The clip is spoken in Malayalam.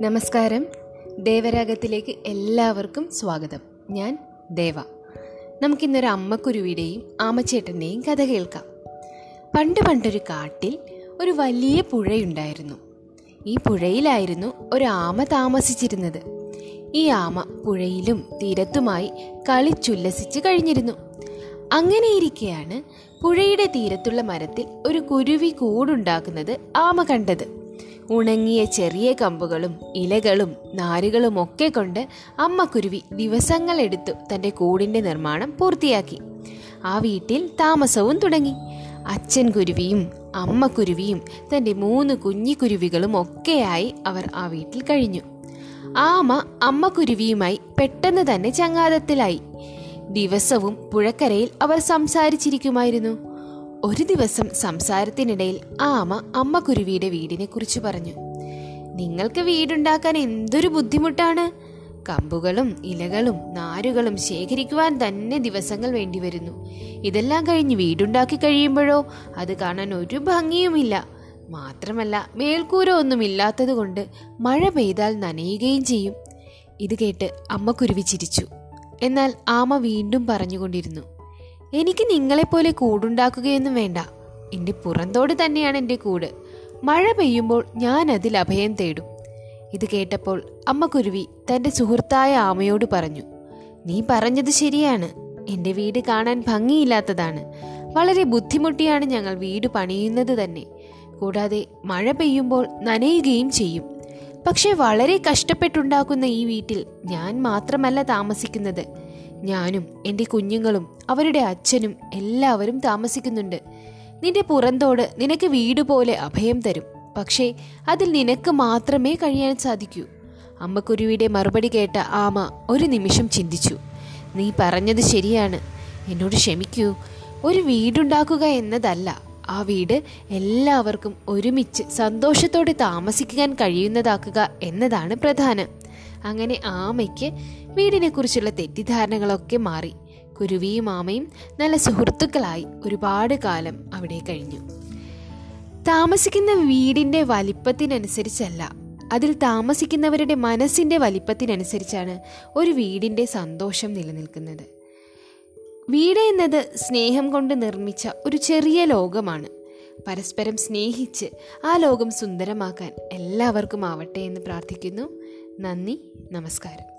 നമസ്കാരം. ദേവരാഗത്തിലേക്ക് എല്ലാവർക്കും സ്വാഗതം. ഞാൻ ദേവ. നമുക്കിന്നൊരു അമ്മക്കുരുവിയുടെയും ആമച്ചേട്ടന്റെയും കഥ കേൾക്കാം. പണ്ട് പണ്ടൊരു കാട്ടിൽ ഒരു വലിയ പുഴയുണ്ടായിരുന്നു. ഈ പുഴയിലായിരുന്നു ഒരു ആമ താമസിച്ചിരുന്നത്. ഈ ആമ പുഴയിലും തീരത്തുമായി കളിച്ചുല്ലസിച്ച് കഴിഞ്ഞിരുന്നു. അങ്ങനെയിരിക്കെയാണ് പുഴയുടെ തീരത്തുള്ള മരത്തിൽ ഒരു കുരുവി കൂടുണ്ടാക്കുന്നത് ആമ കണ്ടത്. ഉണങ്ങിയ ചെറിയ കമ്പുകളും ഇലകളും നാരുകളും ഒക്കെ കൊണ്ട് അമ്മ കുരുവി ദിവസങ്ങളെടുത്തു തന്റെ കൂടിന്റെ നിർമ്മാണം പൂർത്തിയാക്കി. ആ വീട്ടിൽ താമസവും തുടങ്ങി. അച്ഛൻ കുരുവിയും അമ്മ കുരുവിയും തന്റെ മൂന്ന് കുഞ്ഞി കുഞ്ഞിക്കുരുവികളും ഒക്കെയായി അവർ ആ വീട്ടിൽ കഴിഞ്ഞു. ആമ അമ്മ കുരുവിയുമായി പെട്ടെന്ന് തന്നെ ചങ്ങാതത്തിലായി. ദിവസവും പുഴക്കരയിൽ അവർ സംസാരിച്ചിരിക്കുമായിരുന്നു. ഒരു ദിവസം സംസാരത്തിനിടയിൽ ആമ അമ്മ കുരുവിയുടെ വീടിനെ കുറിച്ച് പറഞ്ഞു. നിങ്ങൾക്ക് വീടുണ്ടാക്കാൻ എന്തൊരു ബുദ്ധിമുട്ടാണ്? കമ്പുകളും ഇലകളും നാരുകളും ശേഖരിക്കുവാൻ തന്നെ ദിവസങ്ങൾ വേണ്ടി വരുന്നു ഇതെല്ലാം കഴിഞ്ഞ് വീടുണ്ടാക്കി കഴിയുമ്പോഴോ അത് കാണാൻ ഒരു ഭംഗിയുമില്ല. മാത്രമല്ല മേൽക്കൂര ഒന്നുമില്ലാത്തത് കൊണ്ട് മഴ പെയ്താൽ നനയുകയും ചെയ്യും. ഇത് കേട്ട് അമ്മ കുരുവി ചിരിച്ചു. എന്നാൽ ആമ വീണ്ടും പറഞ്ഞുകൊണ്ടിരുന്നു. എനിക്ക് നിങ്ങളെപ്പോലെ കൂടുണ്ടാക്കുകയൊന്നും വേണ്ട. എന്റെ പുറന്തോട് തന്നെയാണ് എന്റെ കൂട്. മഴ പെയ്യുമ്പോൾ ഞാൻ അതിൽ അഭയം തേടും. ഇത് കേട്ടപ്പോൾ അമ്മ കുരുവി തന്റെ സുഹൃത്തായ ആമയോട് പറഞ്ഞു നീ പറഞ്ഞത് ശരിയാണ്. എന്റെ വീട് കാണാൻ ഭംഗിയില്ലാത്തതാണ്. വളരെ ബുദ്ധിമുട്ടിയാണ് ഞങ്ങൾ വീട് പണിയുന്നത് തന്നെ. കൂടാതെ മഴ പെയ്യുമ്പോൾ നനയുകയും ചെയ്യും. പക്ഷേ വളരെ കഷ്ടപ്പെട്ടുണ്ടാക്കുന്ന ഈ വീട്ടിൽ ഞാൻ മാത്രമല്ല താമസിക്കുന്നത്. ഞാനും എന്റെ കുഞ്ഞുങ്ങളും അവരുടെ അച്ഛനും എല്ലാവരും താമസിക്കുന്നുണ്ട്. നിന്റെ പുറന്തോട് നിനക്ക് വീട് പോലെ അഭയം തരും. പക്ഷേ അതിൽ നിനക്ക് മാത്രമേ കഴിയാൻ സാധിക്കൂ. അമ്മക്കുരുവിയുടെ മറുപടി കേട്ട ആമ ഒരു നിമിഷം ചിന്തിച്ചു. നീ പറഞ്ഞത് ശരിയാണ്. എന്നോട് ക്ഷമിക്കൂ. ഒരു വീടുണ്ടാക്കുക എന്നതല്ല. ആ വീട് എല്ലാവർക്കും ഒരുമിച്ച് സന്തോഷത്തോടെ താമസിക്കാൻ കഴിയുന്നതാക്കുക എന്നതാണ് പ്രധാനം. അങ്ങനെ ആമയ്ക്ക് വീടിനെക്കുറിച്ചുള്ള തെറ്റിദ്ധാരണകളൊക്കെ മാറി. കുരുവിയും ആമയും നല്ല സുഹൃത്തുക്കളായി ഒരുപാട് കാലം അവിടെ കഴിഞ്ഞു. താമസിക്കുന്ന വീടിന്റെ വലിപ്പത്തിനനുസരിച്ചല്ല. അതിൽ താമസിക്കുന്നവരുടെ മനസ്സിന്റെ വലിപ്പത്തിനനുസരിച്ചാണ് ഒരു വീടിന്റെ സന്തോഷം നിലനിൽക്കുന്നത്. വീട് എന്നത് സ്നേഹം കൊണ്ട് നിർമ്മിച്ച ഒരു ചെറിയ ലോകമാണ്. പരസ്പരം സ്നേഹിച്ച് ആ ലോകം സുന്ദരമാക്കാൻ എല്ലാവർക്കും ആവട്ടെ എന്ന് പ്രാർത്ഥിക്കുന്നു. നന്ദി നമസ്കാരം.